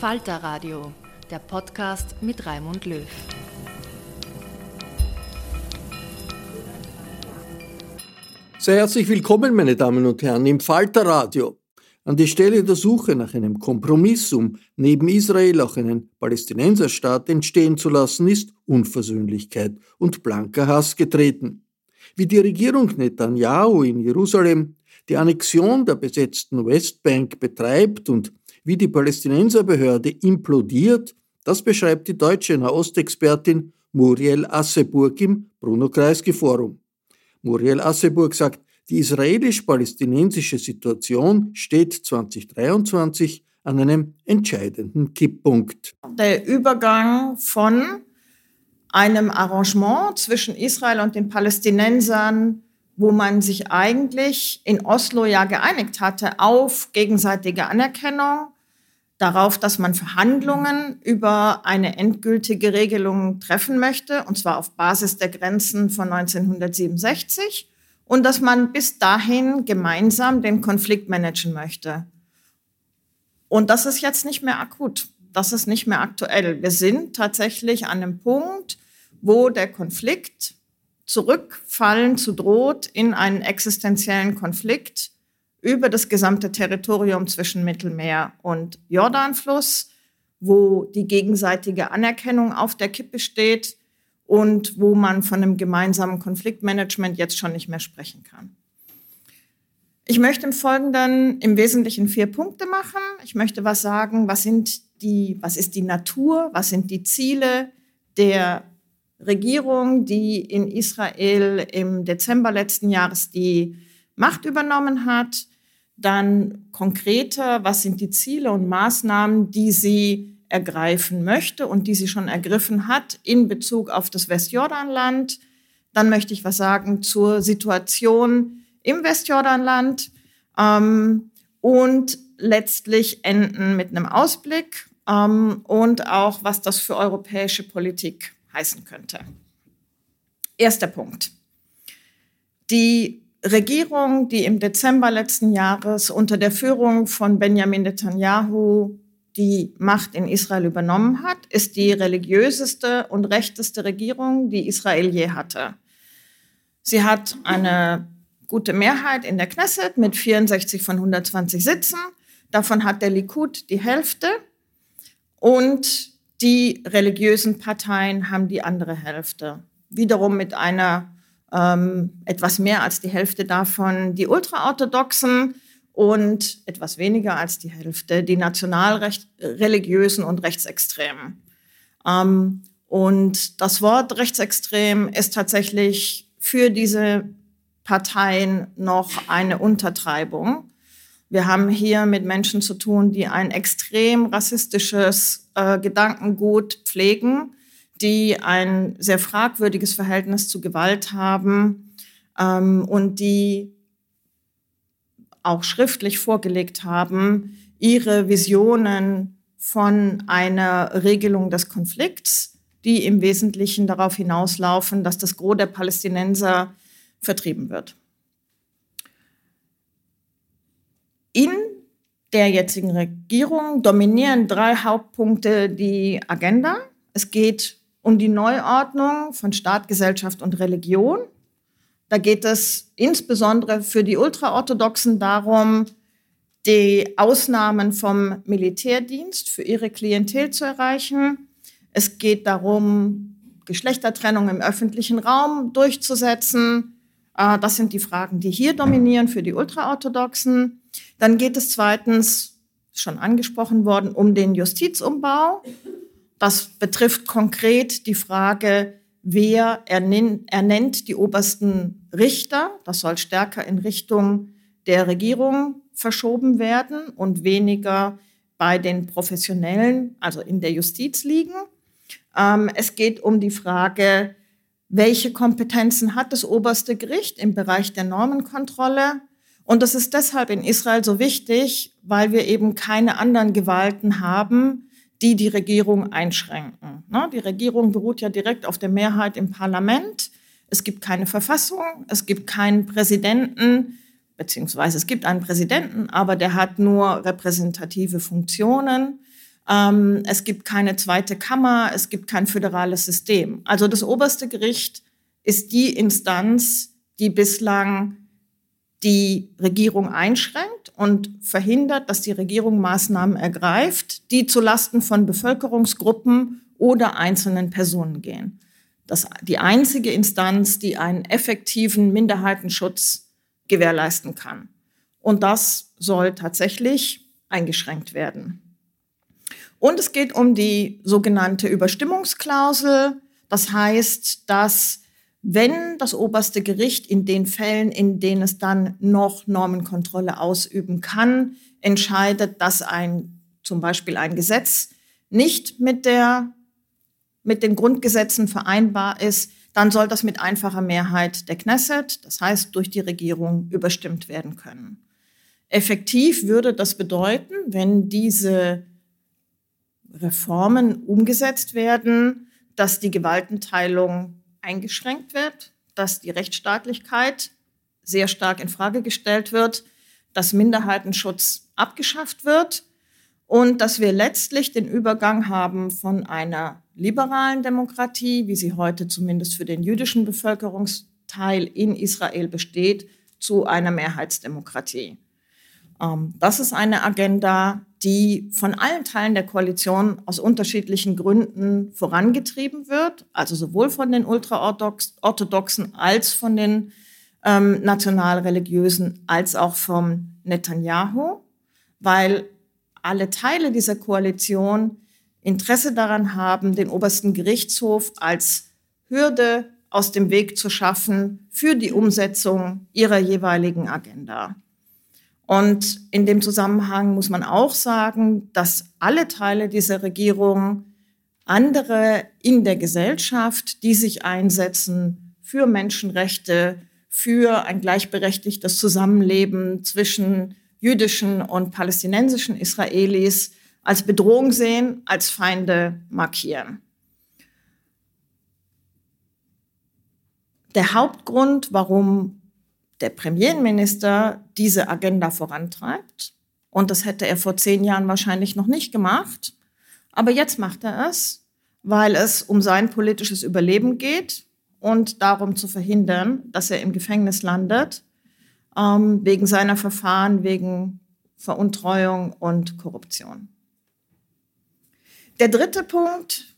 Falter Radio, der Podcast mit Raimund Löw. Sehr herzlich willkommen, meine Damen und Herren, im Falter Radio. An die Stelle der Suche nach einem Kompromiss, um neben Israel auch einen Palästinenserstaat entstehen zu lassen, ist Unversöhnlichkeit und blanker Hass getreten. Wie die Regierung Netanyahu in Jerusalem die Annexion der besetzten Westbank betreibt und wie die Palästinenserbehörde implodiert, das beschreibt die deutsche Nahostexpertin Muriel Asseburg im Bruno Kreisky Forum. Muriel Asseburg sagt, die israelisch-palästinensische Situation steht 2023 an einem entscheidenden Kipppunkt. Der Übergang von einem Arrangement zwischen Israel und den Palästinensern wo man sich eigentlich in Oslo ja geeinigt hatte auf gegenseitige Anerkennung, darauf, dass man Verhandlungen über eine endgültige Regelung treffen möchte, und zwar auf Basis der Grenzen von 1967, und dass man bis dahin gemeinsam den Konflikt managen möchte. Und das ist jetzt nicht mehr akut. Das ist nicht mehr aktuell. Wir sind tatsächlich an einem Punkt, wo der Konflikt zurückfallen zu droht in einen existenziellen Konflikt über das gesamte Territorium zwischen Mittelmeer und Jordanfluss, wo die gegenseitige Anerkennung auf der Kippe steht und wo man von einem gemeinsamen Konfliktmanagement jetzt schon nicht mehr sprechen kann. Ich möchte im Folgenden im Wesentlichen vier Punkte machen. Ich möchte was sagen, was sind die, was ist die Natur, was sind die Ziele der Regierung, die in Israel im Dezember letzten Jahres die Macht übernommen hat. Dann konkreter, was sind die Ziele und Maßnahmen, die sie ergreifen möchte und die sie schon ergriffen hat in Bezug auf das Westjordanland. Dann möchte ich was sagen zur Situation im Westjordanland ähm, und letztlich enden mit einem Ausblick ähm, und auch, was das für europäische Politik heißen könnte. Erster Punkt. Die Regierung, die im Dezember letzten Jahres unter der Führung von Benjamin Netanyahu die Macht in Israel übernommen hat, ist die religiöseste und rechteste Regierung, die Israel je hatte. Sie hat eine gute Mehrheit in der Knesset mit 64 von 120 Sitzen. Davon hat der Likud die Hälfte. Und die religiösen Parteien haben die andere Hälfte. Wiederum mit einer ähm, etwas mehr als die Hälfte davon die Ultraorthodoxen und etwas weniger als die Hälfte die nationalreligiösen und Rechtsextremen. Ähm, und das Wort rechtsextrem ist tatsächlich für diese Parteien noch eine Untertreibung. Wir haben hier mit Menschen zu tun, die ein extrem rassistisches äh, Gedankengut pflegen, die ein sehr fragwürdiges Verhältnis zu Gewalt haben ähm, und die auch schriftlich vorgelegt haben, ihre Visionen von einer Regelung des Konflikts, die im Wesentlichen darauf hinauslaufen, dass das Gros der Palästinenser vertrieben wird. In der jetzigen Regierung dominieren drei Hauptpunkte die Agenda. Es geht um die Neuordnung von Staat, Gesellschaft und Religion. Da geht es insbesondere für die Ultraorthodoxen darum, die Ausnahmen vom Militärdienst für ihre Klientel zu erreichen. Es geht darum, Geschlechtertrennung im öffentlichen Raum durchzusetzen. Äh, das sind die Fragen, die hier dominieren für die Ultraorthodoxen. Dann geht es zweitens, schon angesprochen worden, um den Justizumbau. Das betrifft konkret die Frage, wer ernennt, die obersten Richter. Das soll stärker in Richtung der Regierung verschoben werden und weniger bei den Professionellen, also in der Justiz liegen. Ähm, es geht um die Frage, welche Kompetenzen hat das oberste Gericht im Bereich der Normenkontrolle? Und das ist deshalb in Israel so wichtig, weil wir eben keine anderen Gewalten haben, die die Regierung einschränken. Ne, die Regierung beruht ja direkt auf der Mehrheit im Parlament. Es gibt keine Verfassung, es gibt keinen Präsidenten, beziehungsweise es gibt einen Präsidenten, aber der hat nur repräsentative Funktionen. Ähm, es gibt keine zweite Kammer, es gibt kein föderales System. Also das oberste Gericht ist die Instanz, die bislang die Regierung einschränkt und verhindert, dass die Regierung Maßnahmen ergreift, die zulasten von Bevölkerungsgruppen oder einzelnen Personen gehen. Das die einzige Instanz, die einen effektiven Minderheitenschutz gewährleisten kann. Und das soll tatsächlich eingeschränkt werden. Und es geht um die sogenannte Überstimmungsklausel. Das heißt, dass wenn das oberste Gericht in den Fällen, in denen es dann noch Normenkontrolle ausüben kann, entscheidet, dass ein, zum Beispiel ein Gesetz nicht mit der, mit den Grundgesetzen vereinbar ist, dann soll das mit einfacher Mehrheit der Knesset, das heißt durch die Regierung, überstimmt werden können. Effektiv würde das bedeuten, wenn diese Reformen umgesetzt werden, dass die Gewaltenteilung eingeschränkt wird, dass die Rechtsstaatlichkeit sehr stark in Frage gestellt wird, dass Minderheitenschutz abgeschafft wird und dass wir letztlich den Übergang haben von einer liberalen Demokratie, wie sie heute zumindest für den jüdischen Bevölkerungsteil in Israel besteht, zu einer Mehrheitsdemokratie. Ähm, das ist eine Agenda, die von allen Teilen der Koalition aus unterschiedlichen Gründen vorangetrieben wird, also sowohl von den Ultraorthodoxen als von den ähm, Nationalreligiösen als auch vom Netanyahu, weil alle Teile dieser Koalition Interesse daran haben, den obersten Gerichtshof als Hürde aus dem Weg zu schaffen für die Umsetzung ihrer jeweiligen Agenda. Und in dem Zusammenhang muss man auch sagen, dass alle Teile dieser Regierung andere in der Gesellschaft, die sich einsetzen für Menschenrechte, für ein gleichberechtigtes Zusammenleben zwischen jüdischen und palästinensischen Israelis, als Bedrohung sehen, als Feinde markieren. Der Hauptgrund, warum der Premierminister diese Agenda vorantreibt. Und das hätte er vor zehn Jahren wahrscheinlich noch nicht gemacht. Aber jetzt macht er es, weil es um sein politisches Überleben geht und darum zu verhindern, dass er im Gefängnis landet, ähm, wegen seiner Verfahren, wegen Veruntreuung und Korruption. Der dritte Punkt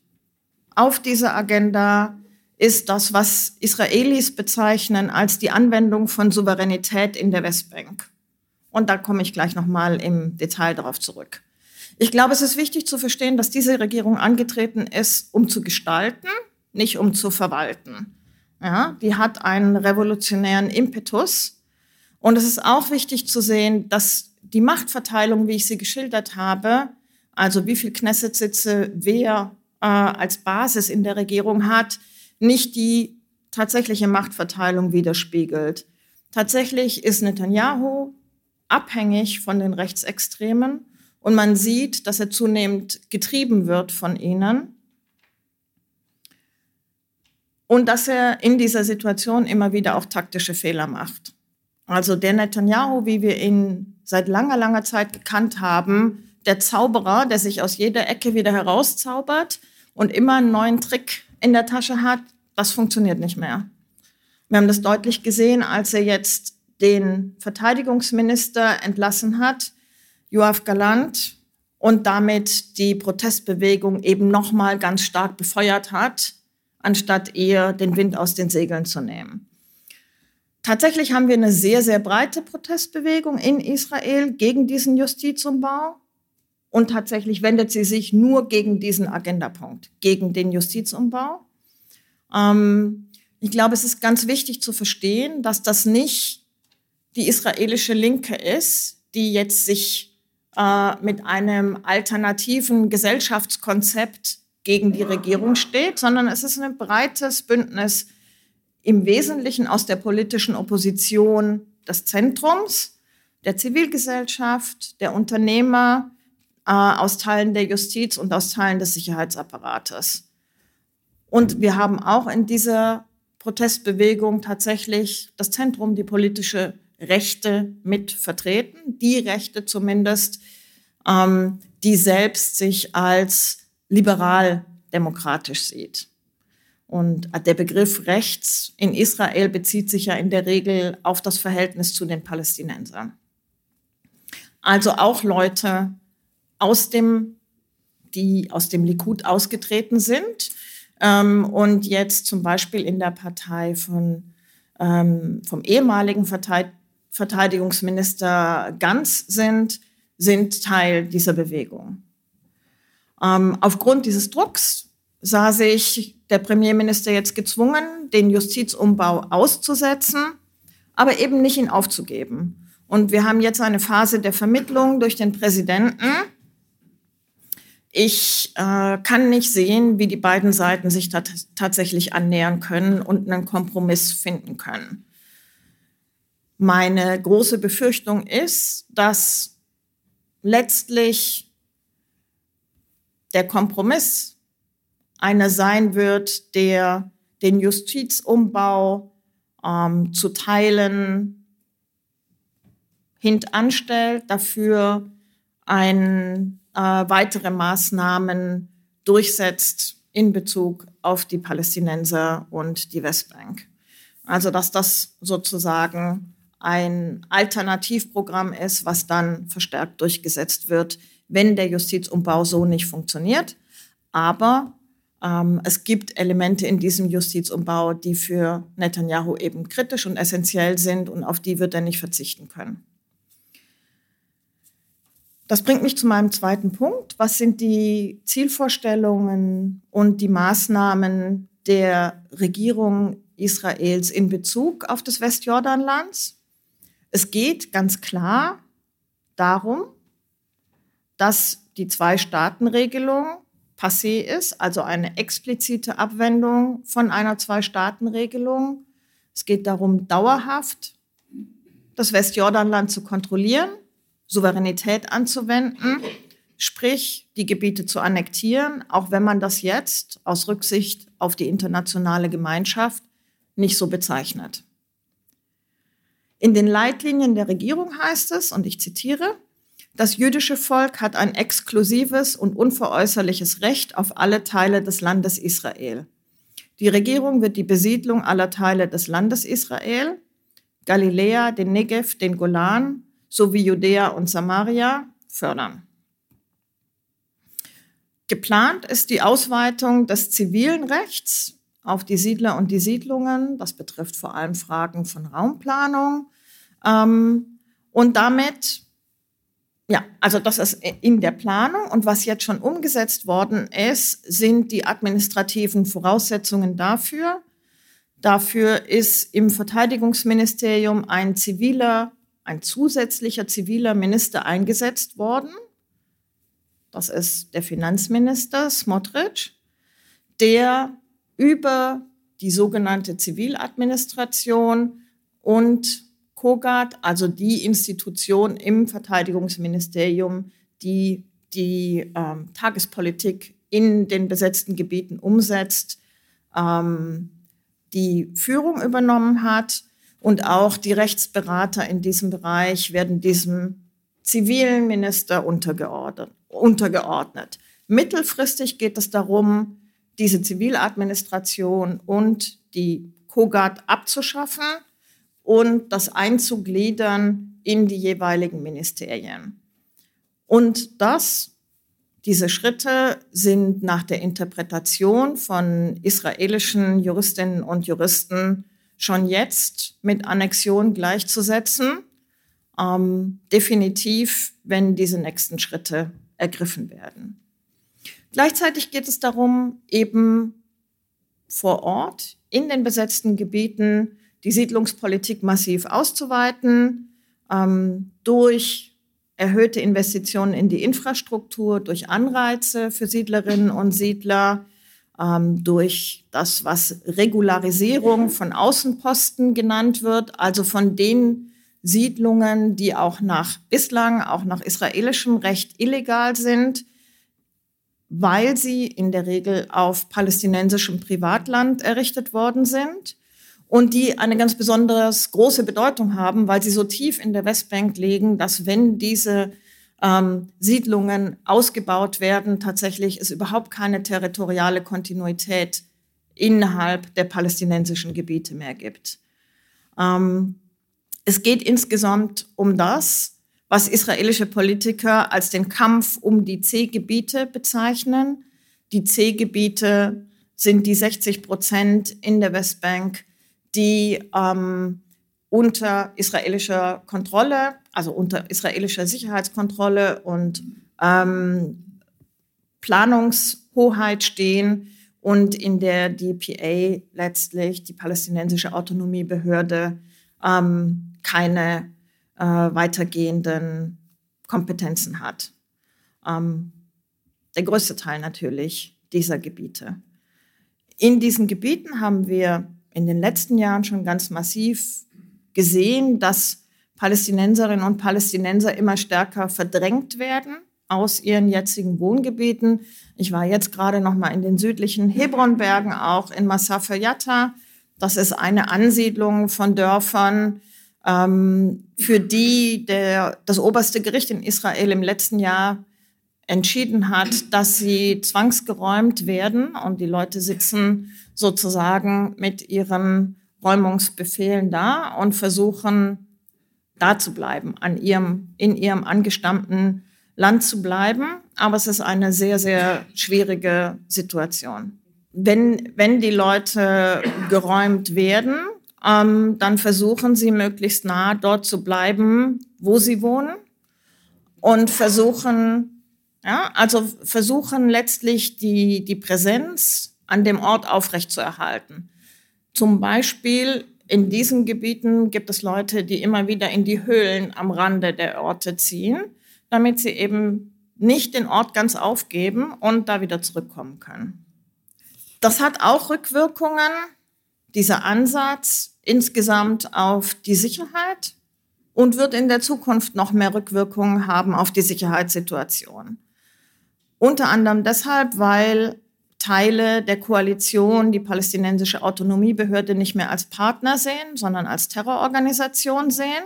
auf dieser Agenda ist das, was Israelis bezeichnen als die Anwendung von Souveränität in der Westbank. Und da komme ich gleich nochmal im Detail darauf zurück. Ich glaube, es ist wichtig zu verstehen, dass diese Regierung angetreten ist, um zu gestalten, nicht um zu verwalten. Ja, die hat einen revolutionären Impetus. Und es ist auch wichtig zu sehen, dass die Machtverteilung, wie ich sie geschildert habe, also wie viel Knesset-Sitze wer äh, als Basis in der Regierung hat, nicht die tatsächliche Machtverteilung widerspiegelt. Tatsächlich ist Netanyahu abhängig von den Rechtsextremen und man sieht, dass er zunehmend getrieben wird von ihnen und dass er in dieser Situation immer wieder auch taktische Fehler macht. Also der Netanyahu, wie wir ihn seit langer, langer Zeit gekannt haben, der Zauberer, der sich aus jeder Ecke wieder herauszaubert und immer einen neuen Trick in der Tasche hat, das funktioniert nicht mehr. Wir haben das deutlich gesehen, als er jetzt den Verteidigungsminister entlassen hat, Joachim Galant, und damit die Protestbewegung eben nochmal ganz stark befeuert hat, anstatt eher den Wind aus den Segeln zu nehmen. Tatsächlich haben wir eine sehr, sehr breite Protestbewegung in Israel gegen diesen Justizumbau. Und tatsächlich wendet sie sich nur gegen diesen Agendapunkt, gegen den Justizumbau. Ähm, ich glaube, es ist ganz wichtig zu verstehen, dass das nicht die israelische Linke ist, die jetzt sich äh, mit einem alternativen Gesellschaftskonzept gegen die Regierung steht, sondern es ist ein breites Bündnis im Wesentlichen aus der politischen Opposition des Zentrums, der Zivilgesellschaft, der Unternehmer, äh, aus Teilen der Justiz und aus Teilen des Sicherheitsapparates. Und wir haben auch in dieser Protestbewegung tatsächlich das Zentrum, die politische Rechte mit vertreten, die Rechte zumindest, ähm, die selbst sich als liberal-demokratisch sieht. Und der Begriff rechts in Israel bezieht sich ja in der Regel auf das Verhältnis zu den Palästinensern. Also auch Leute, aus dem, die aus dem Likud ausgetreten sind ähm, und jetzt zum Beispiel in der Partei von, ähm, vom ehemaligen Verteid Verteidigungsminister Ganz sind, sind Teil dieser Bewegung. Ähm, aufgrund dieses Drucks sah sich der Premierminister jetzt gezwungen, den Justizumbau auszusetzen, aber eben nicht ihn aufzugeben. Und wir haben jetzt eine Phase der Vermittlung durch den Präsidenten, ich äh, kann nicht sehen, wie die beiden Seiten sich tatsächlich annähern können und einen Kompromiss finden können. Meine große Befürchtung ist, dass letztlich der Kompromiss einer sein wird, der den Justizumbau ähm, zu Teilen hintanstellt, dafür ein äh, weitere Maßnahmen durchsetzt in Bezug auf die Palästinenser und die Westbank. Also dass das sozusagen ein Alternativprogramm ist, was dann verstärkt durchgesetzt wird, wenn der Justizumbau so nicht funktioniert. Aber ähm, es gibt Elemente in diesem Justizumbau, die für Netanyahu eben kritisch und essentiell sind und auf die wird er nicht verzichten können. Das bringt mich zu meinem zweiten Punkt. Was sind die Zielvorstellungen und die Maßnahmen der Regierung Israels in Bezug auf das Westjordanlands? Es geht ganz klar darum, dass die Zwei-Staaten-Regelung passé ist, also eine explizite Abwendung von einer Zwei-Staaten-Regelung. Es geht darum, dauerhaft das Westjordanland zu kontrollieren Souveränität anzuwenden, sprich die Gebiete zu annektieren, auch wenn man das jetzt aus Rücksicht auf die internationale Gemeinschaft nicht so bezeichnet. In den Leitlinien der Regierung heißt es, und ich zitiere, das jüdische Volk hat ein exklusives und unveräußerliches Recht auf alle Teile des Landes Israel. Die Regierung wird die Besiedlung aller Teile des Landes Israel, Galiläa, den Negev, den Golan sowie Judäa und Samaria fördern. Geplant ist die Ausweitung des zivilen Rechts auf die Siedler und die Siedlungen. Das betrifft vor allem Fragen von Raumplanung. Ähm, und damit, ja, also das ist in der Planung. Und was jetzt schon umgesetzt worden ist, sind die administrativen Voraussetzungen dafür. Dafür ist im Verteidigungsministerium ein ziviler, ein zusätzlicher ziviler Minister eingesetzt worden. Das ist der Finanzminister Smotrich, der über die sogenannte Ziviladministration und COGAT, also die Institution im Verteidigungsministerium, die die ähm, Tagespolitik in den besetzten Gebieten umsetzt, ähm, die Führung übernommen hat. Und auch die Rechtsberater in diesem Bereich werden diesem zivilen Minister untergeordnet. untergeordnet. Mittelfristig geht es darum, diese Ziviladministration und die COGAT abzuschaffen und das einzugliedern in die jeweiligen Ministerien. Und das diese Schritte sind nach der Interpretation von israelischen Juristinnen und Juristen schon jetzt mit Annexion gleichzusetzen. Ähm, definitiv, wenn diese nächsten Schritte ergriffen werden. Gleichzeitig geht es darum, eben vor Ort in den besetzten Gebieten die Siedlungspolitik massiv auszuweiten, ähm, durch erhöhte Investitionen in die Infrastruktur durch Anreize für Siedlerinnen und Siedler, ähm, durch das, was Regularisierung von Außenposten genannt wird, also von den Siedlungen, die auch nach bislang, auch nach israelischem Recht illegal sind, weil sie in der Regel auf palästinensischem Privatland errichtet worden sind und die eine ganz besonders große Bedeutung haben, weil sie so tief in der Westbank liegen, dass wenn diese ähm, Siedlungen ausgebaut werden, tatsächlich es überhaupt keine territoriale Kontinuität innerhalb der palästinensischen Gebiete mehr gibt. Ähm, es geht insgesamt um das, was israelische Politiker als den Kampf um die C-Gebiete bezeichnen. Die C-Gebiete sind die 60 Prozent in der Westbank, die ähm, unter israelischer Kontrolle, also unter israelischer Sicherheitskontrolle und ähm, Planungshoheit stehen und in der DPA letztlich die palästinensische Autonomiebehörde ähm, keine äh, weitergehenden Kompetenzen hat. Ähm, der größte Teil natürlich dieser Gebiete. In diesen Gebieten haben wir in den letzten Jahren schon ganz massiv gesehen, dass Palästinenserinnen und Palästinenser immer stärker verdrängt werden aus ihren jetzigen Wohngebieten. Ich war jetzt gerade noch mal in den südlichen Hebronbergen, auch in Masafa Yatta. Das ist eine Ansiedlung von Dörfern, ähm, für die der, das oberste Gericht in Israel im letzten Jahr entschieden hat, dass sie zwangsgeräumt werden und die Leute sitzen sozusagen mit ihren Räumungsbefehlen da und versuchen da zu bleiben, an ihrem, in ihrem angestammten Land zu bleiben. Aber es ist eine sehr, sehr schwierige Situation. Wenn, wenn die Leute geräumt werden, ähm, dann versuchen sie möglichst nah dort zu bleiben, wo sie wohnen und versuchen ja, also versuchen letztlich die, die Präsenz an dem Ort aufrechtzuerhalten. Zum Beispiel in diesen Gebieten gibt es Leute, die immer wieder in die Höhlen am Rande der Orte ziehen, damit sie eben nicht den Ort ganz aufgeben und da wieder zurückkommen können. Das hat auch Rückwirkungen, dieser Ansatz insgesamt auf die Sicherheit und wird in der Zukunft noch mehr Rückwirkungen haben auf die Sicherheitssituation. Unter anderem deshalb, weil Teile der Koalition die palästinensische Autonomiebehörde nicht mehr als Partner sehen, sondern als Terrororganisation sehen,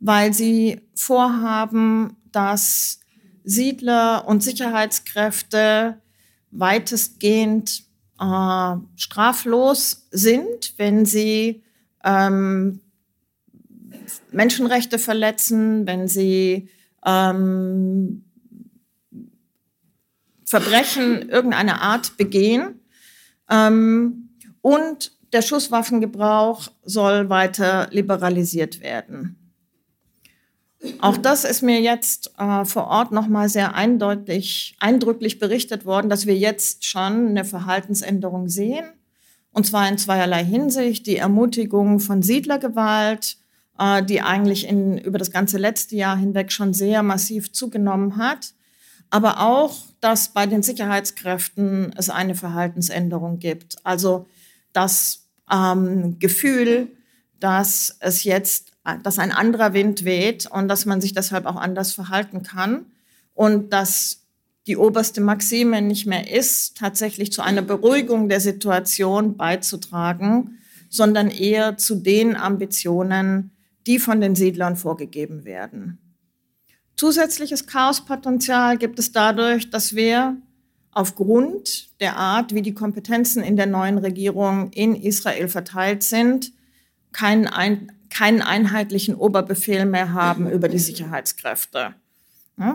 weil sie vorhaben, dass Siedler und Sicherheitskräfte weitestgehend äh, straflos sind, wenn sie ähm, Menschenrechte verletzen, wenn sie ähm, Verbrechen irgendeiner Art begehen. Ähm, und der Schusswaffengebrauch soll weiter liberalisiert werden. Auch das ist mir jetzt äh, vor Ort nochmal sehr eindeutig, eindrücklich berichtet worden, dass wir jetzt schon eine Verhaltensänderung sehen. Und zwar in zweierlei Hinsicht. Die Ermutigung von Siedlergewalt, äh, die eigentlich in, über das ganze letzte Jahr hinweg schon sehr massiv zugenommen hat. Aber auch, dass bei den Sicherheitskräften es eine Verhaltensänderung gibt. Also das ähm, Gefühl, dass es jetzt, dass ein anderer Wind weht und dass man sich deshalb auch anders verhalten kann und dass die oberste Maxime nicht mehr ist, tatsächlich zu einer Beruhigung der Situation beizutragen, sondern eher zu den Ambitionen, die von den Siedlern vorgegeben werden. Zusätzliches Chaospotenzial gibt es dadurch, dass wir aufgrund der Art, wie die Kompetenzen in der neuen Regierung in Israel verteilt sind, keinen, ein, keinen einheitlichen Oberbefehl mehr haben über die Sicherheitskräfte.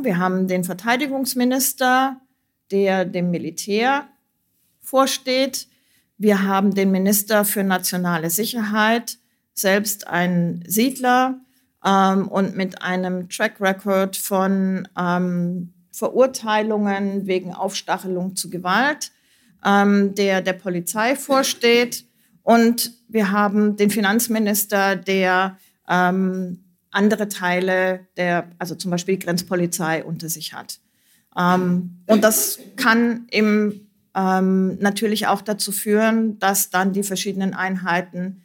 Wir haben den Verteidigungsminister, der dem Militär vorsteht. Wir haben den Minister für nationale Sicherheit, selbst ein Siedler ähm, und mit einem Track Record von ähm, Verurteilungen wegen Aufstachelung zu Gewalt, ähm, der der Polizei vorsteht. Und wir haben den Finanzminister, der ähm, andere Teile der, also zum Beispiel die Grenzpolizei unter sich hat. Ähm, und das kann im, ähm, natürlich auch dazu führen, dass dann die verschiedenen Einheiten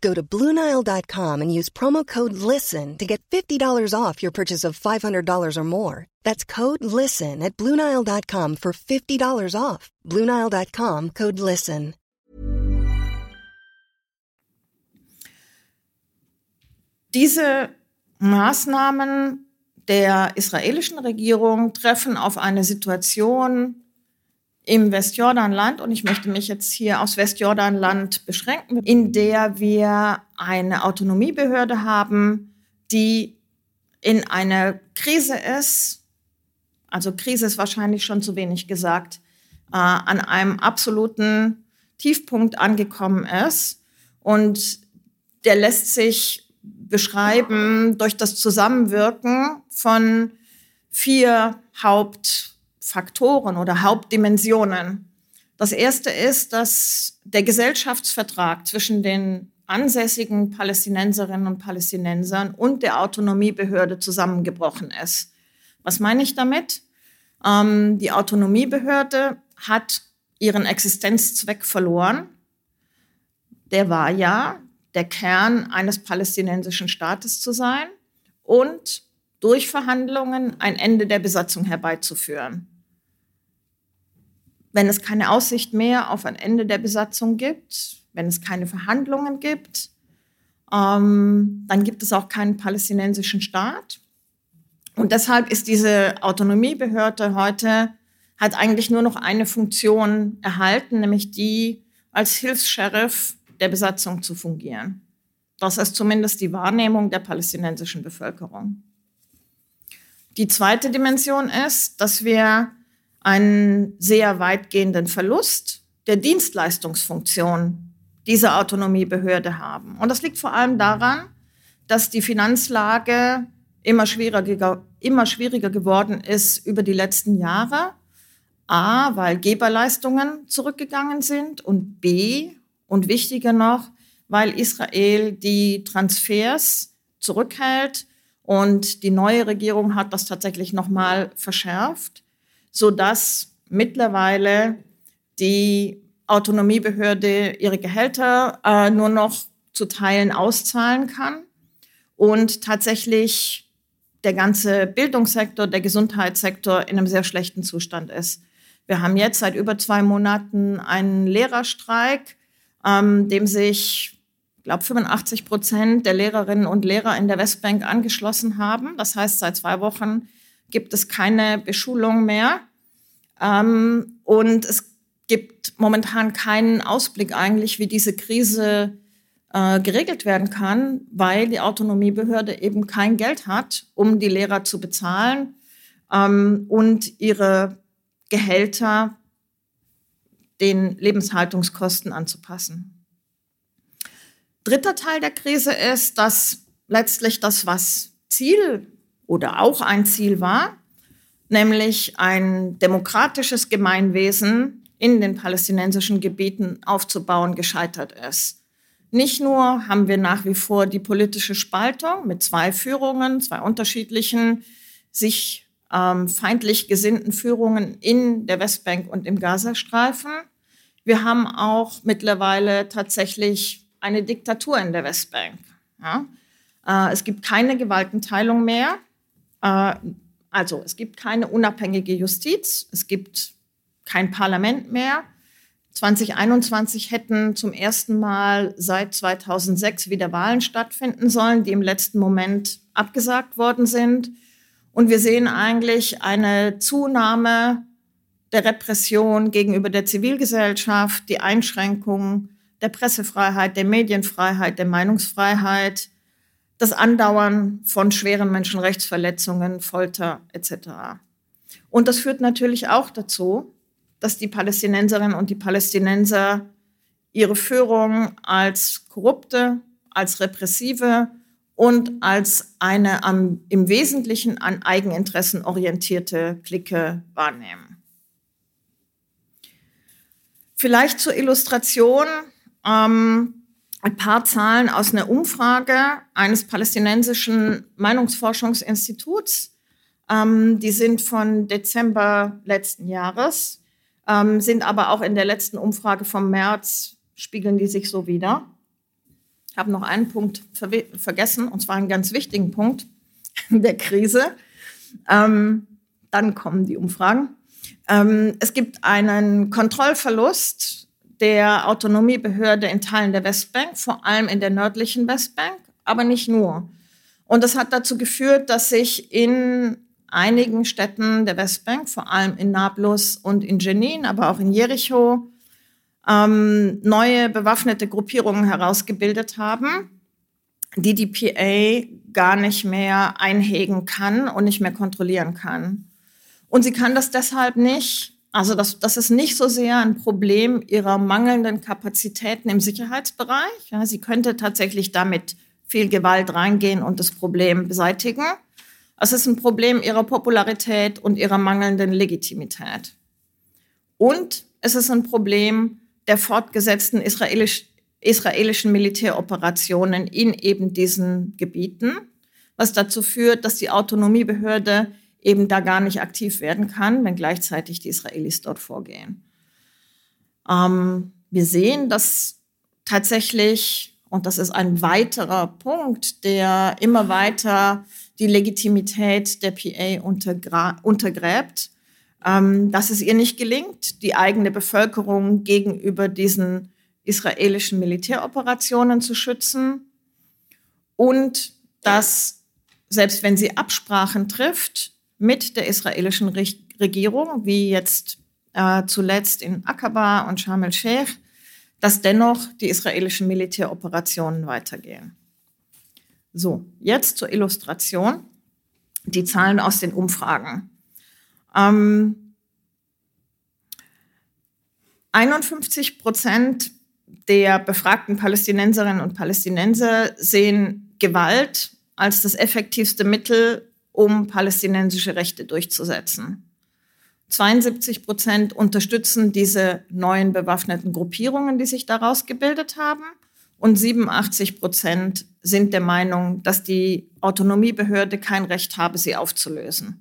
Go to Bluenile.com and use promo code LISTEN to get $50 off your purchase of $500 or more. That's code LISTEN at Bluenile.com for $50 off. Bluenile.com code LISTEN. Diese Maßnahmen der israelischen Regierung treffen auf eine Situation, im Westjordanland, und ich möchte mich jetzt hier aufs Westjordanland beschränken, in der wir eine Autonomiebehörde haben, die in einer Krise ist, also Krise ist wahrscheinlich schon zu wenig gesagt, äh, an einem absoluten Tiefpunkt angekommen ist. Und der lässt sich beschreiben durch das Zusammenwirken von vier Haupt Faktoren oder Hauptdimensionen. Das erste ist, dass der Gesellschaftsvertrag zwischen den ansässigen Palästinenserinnen und Palästinensern und der Autonomiebehörde zusammengebrochen ist. Was meine ich damit? Ähm, die Autonomiebehörde hat ihren Existenzzweck verloren. Der war ja, der Kern eines palästinensischen Staates zu sein und durch Verhandlungen ein Ende der Besatzung herbeizuführen. Wenn es keine Aussicht mehr auf ein Ende der Besatzung gibt, wenn es keine Verhandlungen gibt, ähm, dann gibt es auch keinen palästinensischen Staat. Und deshalb ist diese Autonomiebehörde heute, hat eigentlich nur noch eine Funktion erhalten, nämlich die, als Hilfs-Sheriff der Besatzung zu fungieren. Das ist zumindest die Wahrnehmung der palästinensischen Bevölkerung. Die zweite Dimension ist, dass wir einen sehr weitgehenden Verlust der Dienstleistungsfunktion dieser Autonomiebehörde haben. Und das liegt vor allem daran, dass die Finanzlage immer schwieriger, immer schwieriger geworden ist über die letzten Jahre. A, weil Geberleistungen zurückgegangen sind und B, und wichtiger noch, weil Israel die Transfers zurückhält und die neue Regierung hat das tatsächlich nochmal verschärft sodass mittlerweile die Autonomiebehörde ihre Gehälter äh, nur noch zu Teilen auszahlen kann und tatsächlich der ganze Bildungssektor, der Gesundheitssektor in einem sehr schlechten Zustand ist. Wir haben jetzt seit über zwei Monaten einen Lehrerstreik, ähm, dem sich, glaube 85 Prozent der Lehrerinnen und Lehrer in der Westbank angeschlossen haben. Das heißt, seit zwei Wochen gibt es keine Beschulung mehr. Ähm, und es gibt momentan keinen Ausblick eigentlich, wie diese Krise äh, geregelt werden kann, weil die Autonomiebehörde eben kein Geld hat, um die Lehrer zu bezahlen ähm, und ihre Gehälter den Lebenshaltungskosten anzupassen. Dritter Teil der Krise ist, dass letztlich das, was Ziel oder auch ein Ziel war, nämlich ein demokratisches Gemeinwesen in den palästinensischen Gebieten aufzubauen, gescheitert ist. Nicht nur haben wir nach wie vor die politische Spaltung mit zwei Führungen, zwei unterschiedlichen, sich ähm, feindlich gesinnten Führungen in der Westbank und im Gazastreifen. Wir haben auch mittlerweile tatsächlich eine Diktatur in der Westbank. Ja? Äh, es gibt keine Gewaltenteilung mehr. Äh, also es gibt keine unabhängige Justiz. Es gibt kein Parlament mehr. 2021 hätten zum ersten Mal seit 2006 wieder Wahlen stattfinden sollen, die im letzten Moment abgesagt worden sind. Und wir sehen eigentlich eine Zunahme der Repression gegenüber der Zivilgesellschaft, die Einschränkungen der Pressefreiheit, der Medienfreiheit, der Meinungsfreiheit, das Andauern von schweren Menschenrechtsverletzungen, Folter etc. Und das führt natürlich auch dazu, dass die Palästinenserinnen und die Palästinenser ihre Führung als korrupte, als repressive und als eine am, im Wesentlichen an Eigeninteressen orientierte Clique wahrnehmen. Vielleicht zur Illustration ähm, ein paar Zahlen aus einer Umfrage eines palästinensischen Meinungsforschungsinstituts. Ähm, die sind von Dezember letzten Jahres, ähm, sind aber auch in der letzten Umfrage vom März, spiegeln die sich so wieder. Ich habe noch einen Punkt ver vergessen, und zwar einen ganz wichtigen Punkt der Krise. Ähm, dann kommen die Umfragen. Ähm, es gibt einen Kontrollverlust der Autonomiebehörde in Teilen der Westbank, vor allem in der nördlichen Westbank, aber nicht nur. Und das hat dazu geführt, dass sich in einigen Städten der Westbank, vor allem in Nablus und in Jenin, aber auch in Jericho, ähm, neue bewaffnete Gruppierungen herausgebildet haben, die die PA gar nicht mehr einhegen kann und nicht mehr kontrollieren kann. Und sie kann das deshalb nicht, also das, das ist nicht so sehr ein Problem ihrer mangelnden Kapazitäten im Sicherheitsbereich. Ja, sie könnte tatsächlich damit viel Gewalt reingehen und das Problem beseitigen. Es ist ein Problem ihrer Popularität und ihrer mangelnden Legitimität. Und es ist ein Problem der fortgesetzten israelisch, israelischen Militäroperationen in eben diesen Gebieten, was dazu führt, dass die Autonomiebehörde eben da gar nicht aktiv werden kann, wenn gleichzeitig die Israelis dort vorgehen. Ähm, wir sehen, dass tatsächlich, und das ist ein weiterer Punkt, der immer weiter die Legitimität der PA untergräbt, ähm, dass es ihr nicht gelingt, die eigene Bevölkerung gegenüber diesen israelischen Militäroperationen zu schützen und dass selbst wenn sie Absprachen trifft, mit der israelischen Regierung, wie jetzt äh, zuletzt in Aqaba und Sharm el-Sheikh, dass dennoch die israelischen Militäroperationen weitergehen. So, jetzt zur Illustration. Die Zahlen aus den Umfragen. Ähm, 51 Prozent der befragten Palästinenserinnen und Palästinenser sehen Gewalt als das effektivste Mittel, um palästinensische Rechte durchzusetzen. 72 Prozent unterstützen diese neuen bewaffneten Gruppierungen, die sich daraus gebildet haben. Und 87 Prozent sind der Meinung, dass die Autonomiebehörde kein Recht habe, sie aufzulösen.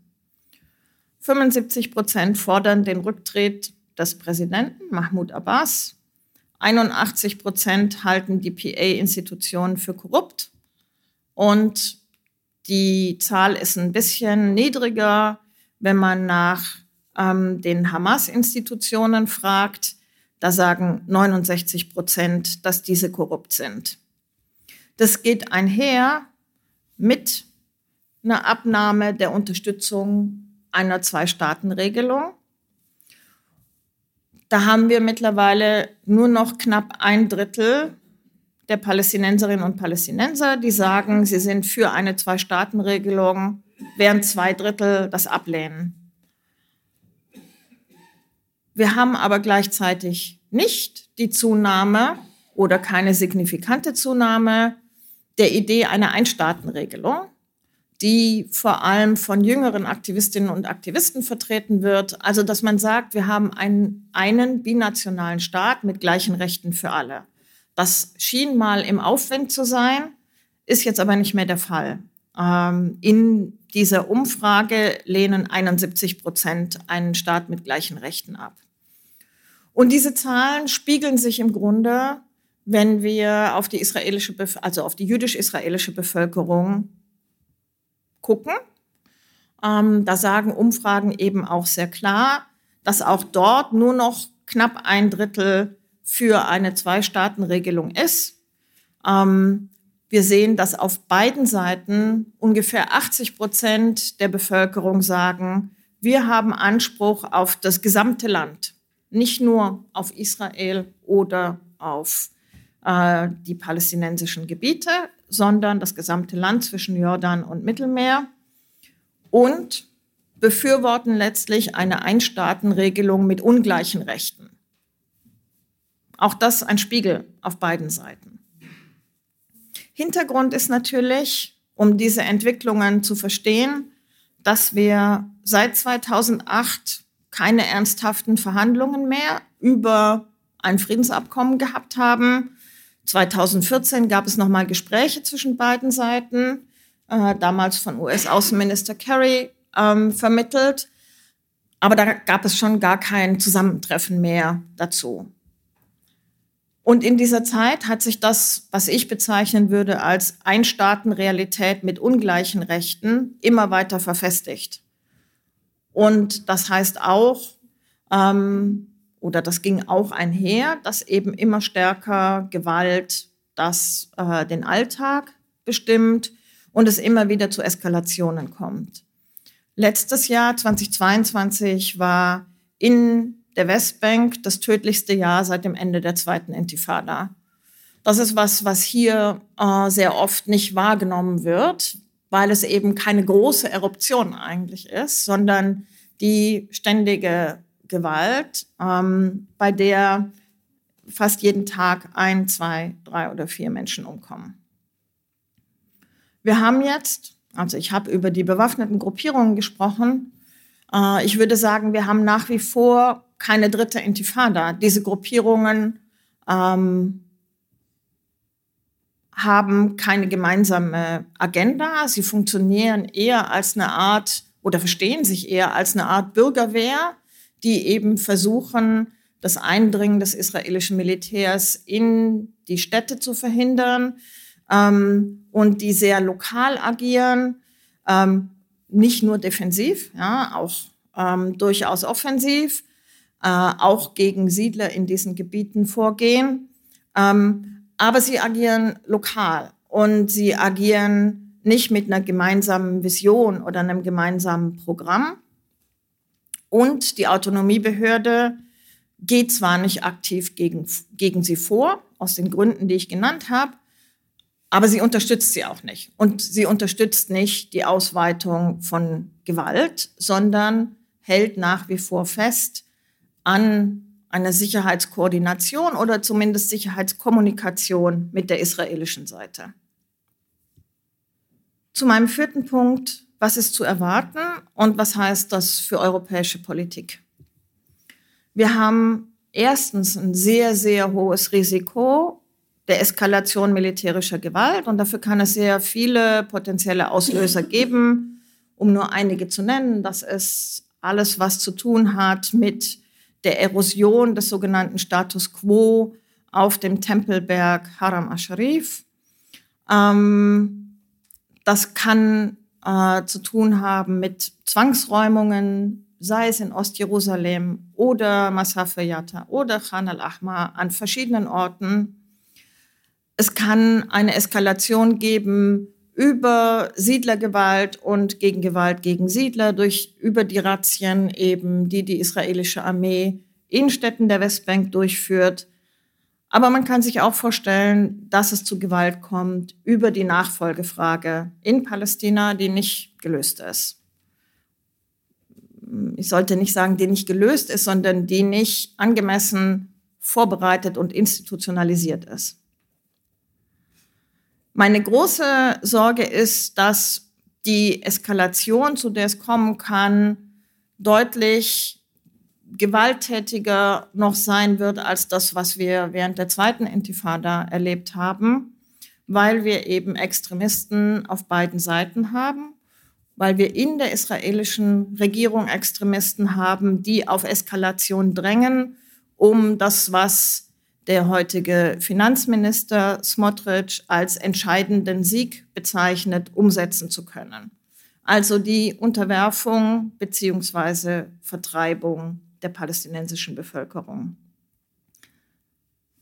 75 Prozent fordern den Rücktritt des Präsidenten Mahmoud Abbas. 81 Prozent halten die PA-Institutionen für korrupt. Und die Zahl ist ein bisschen niedriger, wenn man nach ähm, den Hamas-Institutionen fragt. Da sagen 69 Prozent, dass diese korrupt sind. Das geht einher mit einer Abnahme der Unterstützung einer Zwei-Staaten-Regelung. Da haben wir mittlerweile nur noch knapp ein Drittel der Palästinenserinnen und Palästinenser, die sagen, sie sind für eine Zwei-Staaten-Regelung, während zwei Drittel das ablehnen. Wir haben aber gleichzeitig nicht die Zunahme oder keine signifikante Zunahme der Idee einer Einstaatenregelung, die vor allem von jüngeren Aktivistinnen und Aktivisten vertreten wird. Also, dass man sagt, wir haben einen, einen binationalen Staat mit gleichen Rechten für alle. Das schien mal im Aufwind zu sein, ist jetzt aber nicht mehr der Fall. Ähm, in dieser Umfrage lehnen 71 Prozent einen Staat mit gleichen Rechten ab. Und diese Zahlen spiegeln sich im Grunde, wenn wir auf die israelische, also auf die jüdisch-israelische Bevölkerung gucken. Ähm, da sagen Umfragen eben auch sehr klar, dass auch dort nur noch knapp ein Drittel für eine Zwei-Staaten-Regelung ist. Ähm, wir sehen, dass auf beiden Seiten ungefähr 80 Prozent der Bevölkerung sagen, wir haben Anspruch auf das gesamte Land, nicht nur auf Israel oder auf äh, die palästinensischen Gebiete, sondern das gesamte Land zwischen Jordan und Mittelmeer und befürworten letztlich eine Einstaatenregelung mit ungleichen Rechten. Auch das ein Spiegel auf beiden Seiten. Hintergrund ist natürlich, um diese Entwicklungen zu verstehen, dass wir seit 2008 keine ernsthaften Verhandlungen mehr über ein Friedensabkommen gehabt haben, 2014 gab es nochmal Gespräche zwischen beiden Seiten, äh, damals von US-Außenminister Kerry ähm, vermittelt. Aber da gab es schon gar kein Zusammentreffen mehr dazu. Und in dieser Zeit hat sich das, was ich bezeichnen würde als Einstaatenrealität mit ungleichen Rechten, immer weiter verfestigt. Und das heißt auch, ähm, oder das ging auch einher, dass eben immer stärker Gewalt das äh, den Alltag bestimmt und es immer wieder zu Eskalationen kommt. Letztes Jahr 2022 war in der Westbank das tödlichste Jahr seit dem Ende der zweiten Intifada. Das ist was, was hier äh, sehr oft nicht wahrgenommen wird, weil es eben keine große Eruption eigentlich ist, sondern die ständige Gewalt, ähm, bei der fast jeden Tag ein, zwei, drei oder vier Menschen umkommen. Wir haben jetzt, also ich habe über die bewaffneten Gruppierungen gesprochen, äh, ich würde sagen, wir haben nach wie vor keine dritte Intifada. Diese Gruppierungen ähm, haben keine gemeinsame Agenda. Sie funktionieren eher als eine Art oder verstehen sich eher als eine Art Bürgerwehr, die eben versuchen, das Eindringen des israelischen Militärs in die Städte zu verhindern ähm, und die sehr lokal agieren, ähm, nicht nur defensiv, ja, auch ähm, durchaus offensiv, auch gegen Siedler in diesen Gebieten vorgehen. Ähm, aber sie agieren lokal und sie agieren nicht mit einer gemeinsamen Vision oder einem gemeinsamen Programm, und die Autonomiebehörde geht zwar nicht aktiv gegen, gegen sie vor, aus den Gründen, die ich genannt habe, aber sie unterstützt sie auch nicht. Und sie unterstützt nicht die Ausweitung von Gewalt, sondern hält nach wie vor fest an einer Sicherheitskoordination oder zumindest Sicherheitskommunikation mit der israelischen Seite. Zu meinem vierten Punkt was ist zu erwarten und was heißt das für europäische Politik? Wir haben erstens ein sehr, sehr hohes Risiko der Eskalation militärischer Gewalt und dafür kann es sehr viele potenzielle Auslöser geben, um nur einige zu nennen. Das ist alles, was zu tun hat mit der Erosion des sogenannten Status quo auf dem Tempelberg Haram al-Sharif. Ähm, das kann äh, zu tun haben mit Zwangsräumungen, sei es in Ostjerusalem oder Masafe Yatta oder Khan al-Ahmar an verschiedenen Orten. Es kann eine Eskalation geben über Siedlergewalt und gegen Gewalt gegen Siedler durch über die Razzien eben, die die israelische Armee in Städten der Westbank durchführt. Aber man kann sich auch vorstellen, dass es zu Gewalt kommt über die Nachfolgefrage in Palästina, die nicht gelöst ist. Ich sollte nicht sagen, die nicht gelöst ist, sondern die nicht angemessen vorbereitet und institutionalisiert ist. Meine große Sorge ist, dass die Eskalation, zu der es kommen kann, deutlich gewalttätiger noch sein wird als das, was wir während der zweiten Intifada erlebt haben, weil wir eben Extremisten auf beiden Seiten haben, weil wir in der israelischen Regierung Extremisten haben, die auf Eskalation drängen, um das, was der heutige Finanzminister Smotrich als entscheidenden Sieg bezeichnet, umsetzen zu können. Also die Unterwerfung beziehungsweise Vertreibung der palästinensischen Bevölkerung.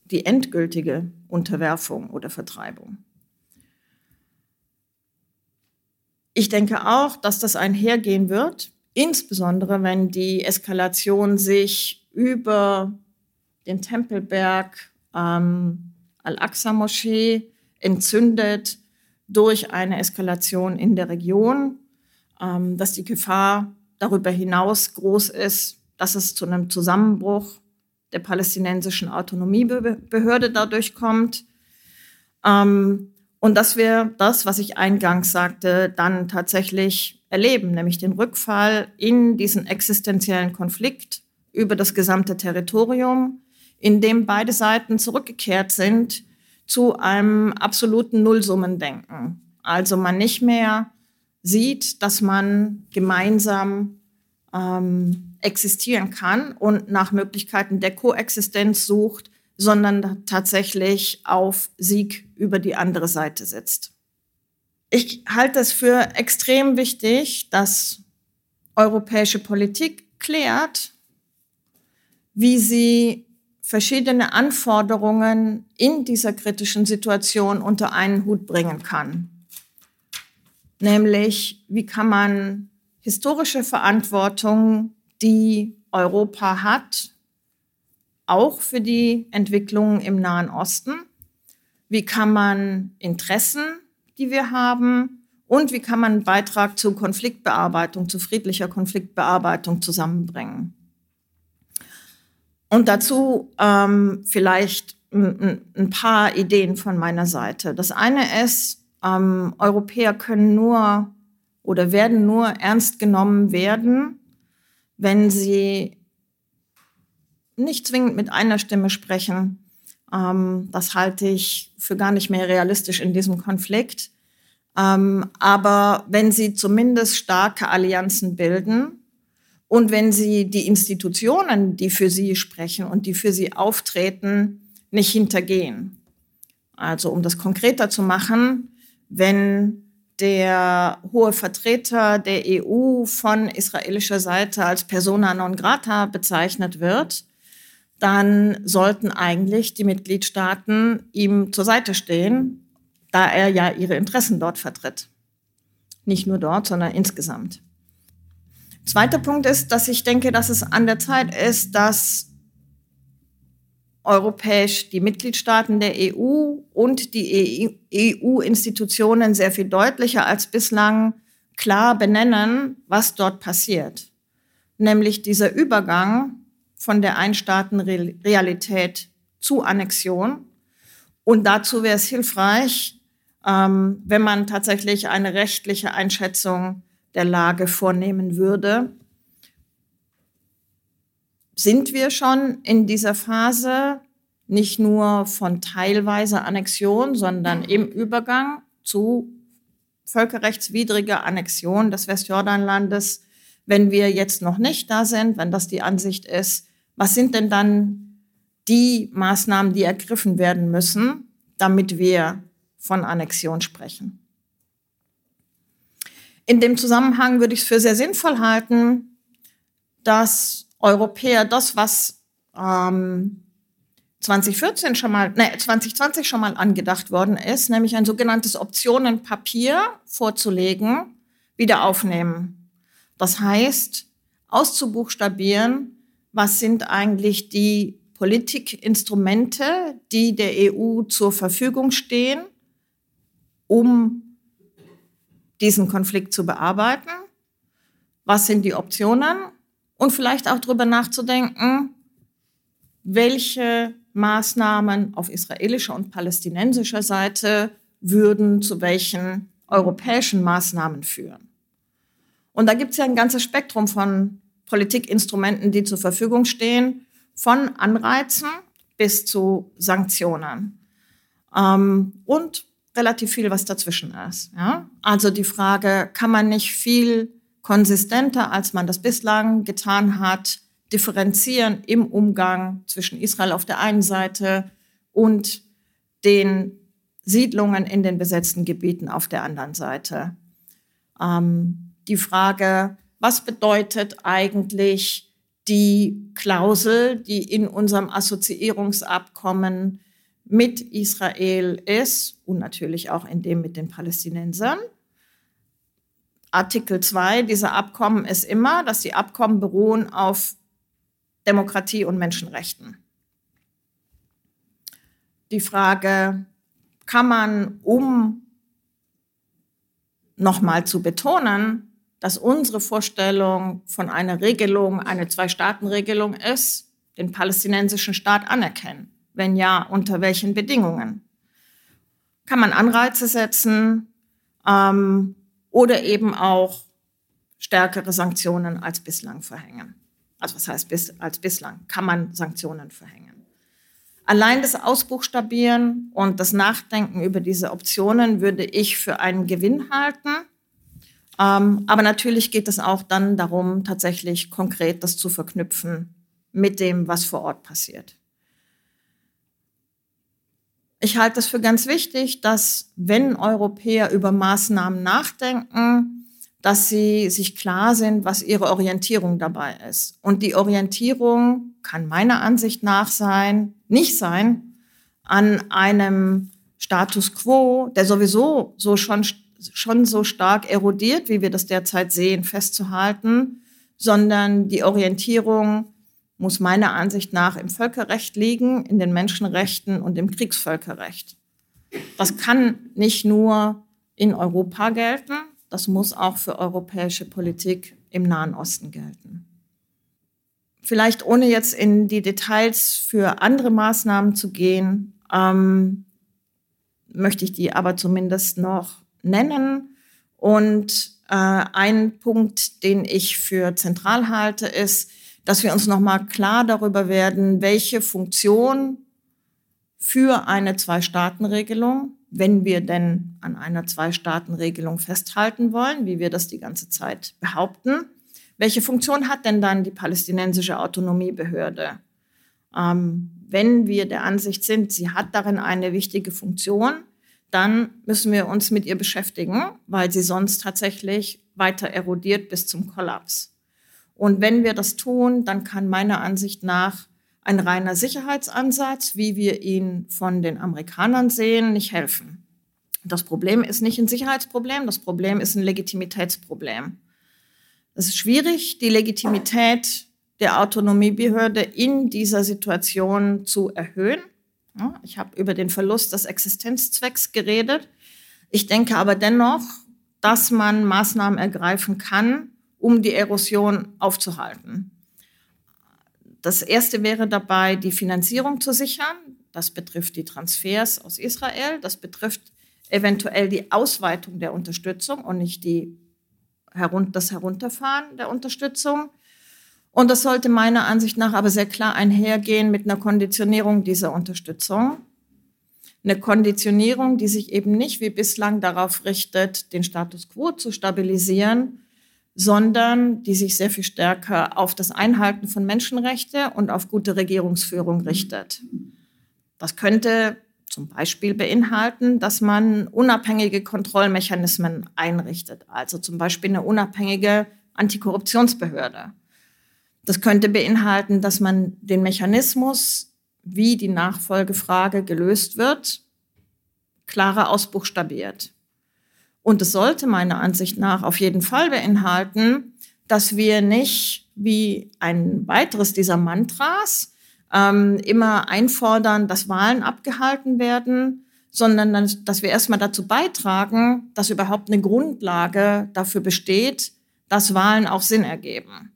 Die endgültige Unterwerfung oder Vertreibung. Ich denke auch, dass das einhergehen wird, insbesondere wenn die Eskalation sich über den Tempelberg ähm, Al-Aqsa-Moschee entzündet durch eine Eskalation in der Region, ähm, dass die Gefahr darüber hinaus groß ist, dass es zu einem Zusammenbruch der palästinensischen Autonomiebehörde dadurch kommt. Ähm, und dass wir das, was ich eingangs sagte, dann tatsächlich erleben, nämlich den Rückfall in diesen existenziellen Konflikt über das gesamte Territorium, in dem beide Seiten zurückgekehrt sind zu einem absoluten Nullsummendenken. Also man nicht mehr sieht, dass man gemeinsam ähm, existieren kann und nach Möglichkeiten der Koexistenz sucht, sondern tatsächlich auf Sieg über die andere Seite sitzt. Ich halte es für extrem wichtig, dass europäische Politik klärt, wie sie verschiedene Anforderungen in dieser kritischen Situation unter einen Hut bringen kann. Nämlich, wie kann man historische Verantwortung, die Europa hat, auch für die Entwicklung im Nahen Osten, wie kann man Interessen, die wir haben, und wie kann man einen Beitrag zur Konfliktbearbeitung, zu friedlicher Konfliktbearbeitung zusammenbringen. Und dazu ähm, vielleicht ein paar Ideen von meiner Seite. Das eine ist, ähm, Europäer können nur oder werden nur ernst genommen werden, wenn sie nicht zwingend mit einer Stimme sprechen. Ähm, das halte ich für gar nicht mehr realistisch in diesem Konflikt. Ähm, aber wenn sie zumindest starke Allianzen bilden, und wenn Sie die Institutionen, die für Sie sprechen und die für Sie auftreten, nicht hintergehen. Also um das konkreter zu machen, wenn der hohe Vertreter der EU von israelischer Seite als persona non grata bezeichnet wird, dann sollten eigentlich die Mitgliedstaaten ihm zur Seite stehen, da er ja ihre Interessen dort vertritt. Nicht nur dort, sondern insgesamt. Zweiter Punkt ist, dass ich denke, dass es an der Zeit ist, dass europäisch die Mitgliedstaaten der EU und die EU-Institutionen sehr viel deutlicher als bislang klar benennen, was dort passiert. Nämlich dieser Übergang von der Einstaatenrealität zu Annexion. Und dazu wäre es hilfreich, ähm, wenn man tatsächlich eine rechtliche Einschätzung der Lage vornehmen würde. Sind wir schon in dieser Phase nicht nur von teilweise Annexion, sondern im Übergang zu völkerrechtswidriger Annexion des Westjordanlandes, wenn wir jetzt noch nicht da sind, wenn das die Ansicht ist, was sind denn dann die Maßnahmen, die ergriffen werden müssen, damit wir von Annexion sprechen? In dem Zusammenhang würde ich es für sehr sinnvoll halten, dass Europäer das, was ähm, 2014 schon mal, ne, 2020 schon mal angedacht worden ist, nämlich ein sogenanntes Optionenpapier vorzulegen, wieder aufnehmen. Das heißt, auszubuchstabieren, was sind eigentlich die Politikinstrumente, die der EU zur Verfügung stehen, um diesen Konflikt zu bearbeiten? Was sind die Optionen? Und vielleicht auch darüber nachzudenken, welche Maßnahmen auf israelischer und palästinensischer Seite würden zu welchen europäischen Maßnahmen führen. Und da gibt es ja ein ganzes Spektrum von Politikinstrumenten, die zur Verfügung stehen, von Anreizen bis zu Sanktionen. Ähm, und relativ viel, was dazwischen ist. Ja? Also die Frage, kann man nicht viel konsistenter, als man das bislang getan hat, differenzieren im Umgang zwischen Israel auf der einen Seite und den Siedlungen in den besetzten Gebieten auf der anderen Seite. Ähm, die Frage, was bedeutet eigentlich die Klausel, die in unserem Assoziierungsabkommen mit Israel ist und natürlich auch in dem mit den Palästinensern. Artikel 2 dieser Abkommen ist immer, dass die Abkommen beruhen auf Demokratie und Menschenrechten. Die Frage, kann man, um nochmal zu betonen, dass unsere Vorstellung von einer Regelung eine Zwei-Staaten-Regelung ist, den palästinensischen Staat anerkennen. Wenn ja, unter welchen Bedingungen? Kann man Anreize setzen ähm, oder eben auch stärkere Sanktionen als bislang verhängen? Also was heißt bis, als bislang? Kann man Sanktionen verhängen? Allein das Ausbuchstabieren und das Nachdenken über diese Optionen würde ich für einen Gewinn halten. Ähm, aber natürlich geht es auch dann darum, tatsächlich konkret das zu verknüpfen mit dem, was vor Ort passiert. Ich halte es für ganz wichtig, dass wenn Europäer über Maßnahmen nachdenken, dass sie sich klar sind, was ihre Orientierung dabei ist. Und die Orientierung kann meiner Ansicht nach sein, nicht sein, an einem Status quo, der sowieso so schon, schon so stark erodiert, wie wir das derzeit sehen, festzuhalten, sondern die Orientierung muss meiner Ansicht nach im Völkerrecht liegen, in den Menschenrechten und im Kriegsvölkerrecht. Das kann nicht nur in Europa gelten, das muss auch für europäische Politik im Nahen Osten gelten. Vielleicht ohne jetzt in die Details für andere Maßnahmen zu gehen, ähm, möchte ich die aber zumindest noch nennen. Und äh, ein Punkt, den ich für zentral halte, ist, dass wir uns nochmal klar darüber werden, welche Funktion für eine Zwei-Staaten-Regelung, wenn wir denn an einer Zwei-Staaten-Regelung festhalten wollen, wie wir das die ganze Zeit behaupten, welche Funktion hat denn dann die palästinensische Autonomiebehörde? Ähm, wenn wir der Ansicht sind, sie hat darin eine wichtige Funktion, dann müssen wir uns mit ihr beschäftigen, weil sie sonst tatsächlich weiter erodiert bis zum Kollaps. Und wenn wir das tun, dann kann meiner Ansicht nach ein reiner Sicherheitsansatz, wie wir ihn von den Amerikanern sehen, nicht helfen. Das Problem ist nicht ein Sicherheitsproblem, das Problem ist ein Legitimitätsproblem. Es ist schwierig, die Legitimität der Autonomiebehörde in dieser Situation zu erhöhen. Ich habe über den Verlust des Existenzzwecks geredet. Ich denke aber dennoch, dass man Maßnahmen ergreifen kann, um die Erosion aufzuhalten. Das erste wäre dabei, die Finanzierung zu sichern. Das betrifft die Transfers aus Israel. Das betrifft eventuell die Ausweitung der Unterstützung und nicht die, das Herunterfahren der Unterstützung. Und das sollte meiner Ansicht nach aber sehr klar einhergehen mit einer Konditionierung dieser Unterstützung. Eine Konditionierung, die sich eben nicht wie bislang darauf richtet, den Status quo zu stabilisieren, sondern die sich sehr viel stärker auf das Einhalten von Menschenrechten und auf gute Regierungsführung richtet. Das könnte zum Beispiel beinhalten, dass man unabhängige Kontrollmechanismen einrichtet, also zum Beispiel eine unabhängige Antikorruptionsbehörde. Das könnte beinhalten, dass man den Mechanismus, wie die Nachfolgefrage gelöst wird, klarer ausbuchstabiert. Und es sollte meiner Ansicht nach auf jeden Fall beinhalten, dass wir nicht wie ein weiteres dieser Mantras ähm, immer einfordern, dass Wahlen abgehalten werden, sondern dass wir erstmal dazu beitragen, dass überhaupt eine Grundlage dafür besteht, dass Wahlen auch Sinn ergeben.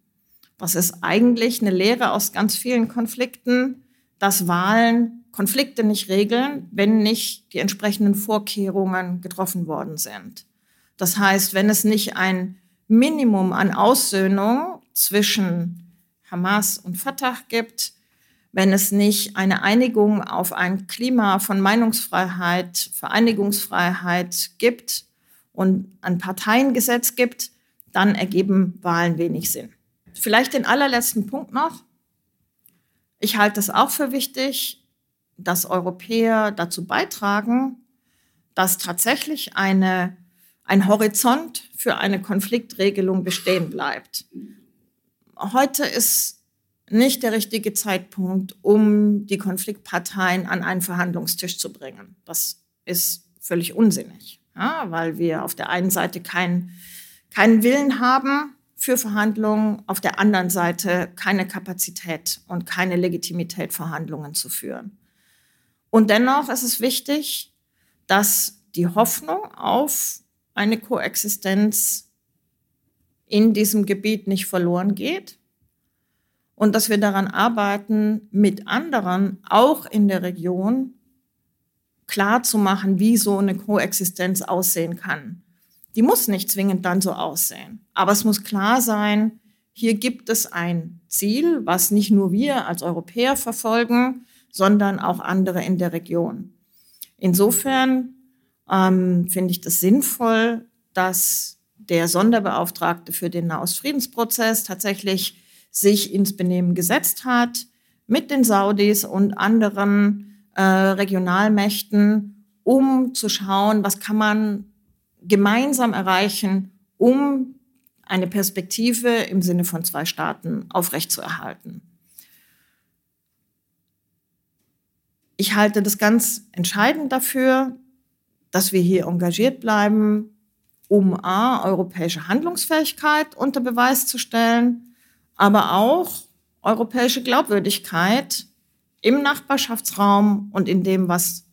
Was ist eigentlich eine Lehre aus ganz vielen Konflikten, dass Wahlen Konflikte nicht regeln, wenn nicht die entsprechenden Vorkehrungen getroffen worden sind. Das heißt, wenn es nicht ein Minimum an Aussöhnung zwischen Hamas und Fatah gibt, wenn es nicht eine Einigung auf ein Klima von Meinungsfreiheit, Vereinigungsfreiheit gibt und ein Parteiengesetz gibt, dann ergeben Wahlen wenig Sinn. Vielleicht den allerletzten Punkt noch. Ich halte es auch für wichtig, dass Europäer dazu beitragen, dass tatsächlich eine, ein Horizont für eine Konfliktregelung bestehen bleibt. Heute ist nicht der richtige Zeitpunkt, um die Konfliktparteien an einen Verhandlungstisch zu bringen. Das ist völlig unsinnig, ja, weil wir auf der einen Seite keinen keinen Willen haben für Verhandlungen, auf der anderen Seite keine Kapazität und keine Legitimität, Verhandlungen zu führen. Und dennoch ist es wichtig, dass die Hoffnung auf eine Koexistenz in diesem Gebiet nicht verloren geht und dass wir daran arbeiten, mit anderen, auch in der Region, klar zu machen, wie so eine Koexistenz aussehen kann. Die muss nicht zwingend dann so aussehen. Aber es muss klar sein, hier gibt es ein Ziel, was nicht nur wir als Europäer verfolgen, sondern auch andere in der Region. Insofern ähm, finde ich das sinnvoll, dass der Sonderbeauftragte für den Nahostfriedensprozess tatsächlich sich ins Benehmen gesetzt hat mit den Saudis und anderen äh, Regionalmächten, um zu schauen, was kann man gemeinsam erreichen, um eine Perspektive im Sinne von zwei Staaten aufrechtzuerhalten. Ich halte das ganz entscheidend dafür, dass wir hier engagiert bleiben, um A, europäische Handlungsfähigkeit unter Beweis zu stellen, aber auch europäische Glaubwürdigkeit im Nachbarschaftsraum und in dem, was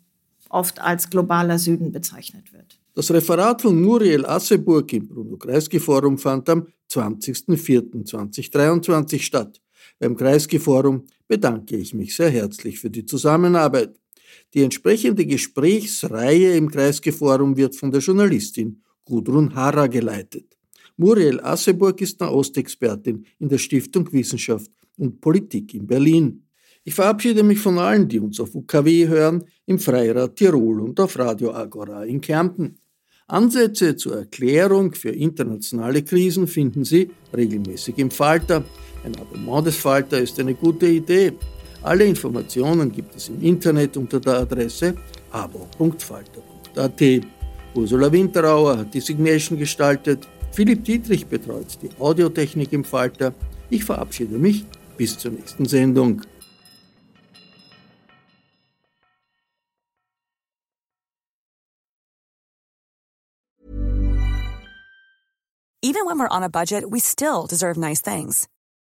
oft als globaler Süden bezeichnet wird. Das Referat von Muriel Asseburg im Bruno-Kreisky-Forum fand am 20.04.2023 statt. Beim Kreisky-Forum bedanke ich mich sehr herzlich für die Zusammenarbeit. Die entsprechende Gesprächsreihe im Kreisky-Forum wird von der Journalistin Gudrun Harrer geleitet. Muriel Asseburg ist Nahostexpertin in der Stiftung Wissenschaft und Politik in Berlin. Ich verabschiede mich von allen, die uns auf UKW hören, im Freirad Tirol und auf Radio Agora in Kärnten. Ansätze zur Erklärung für internationale Krisen finden Sie regelmäßig im Falter. Ein Abonnement des Falter ist eine gute Idee. Alle Informationen gibt es im Internet unter der Adresse abo.falter.at. Ursula Winterauer hat die Signation gestaltet. Philipp Dietrich betreut die Audiotechnik im Falter. Ich verabschiede mich bis zur nächsten Sendung. Even when we're on a budget, we still deserve nice things.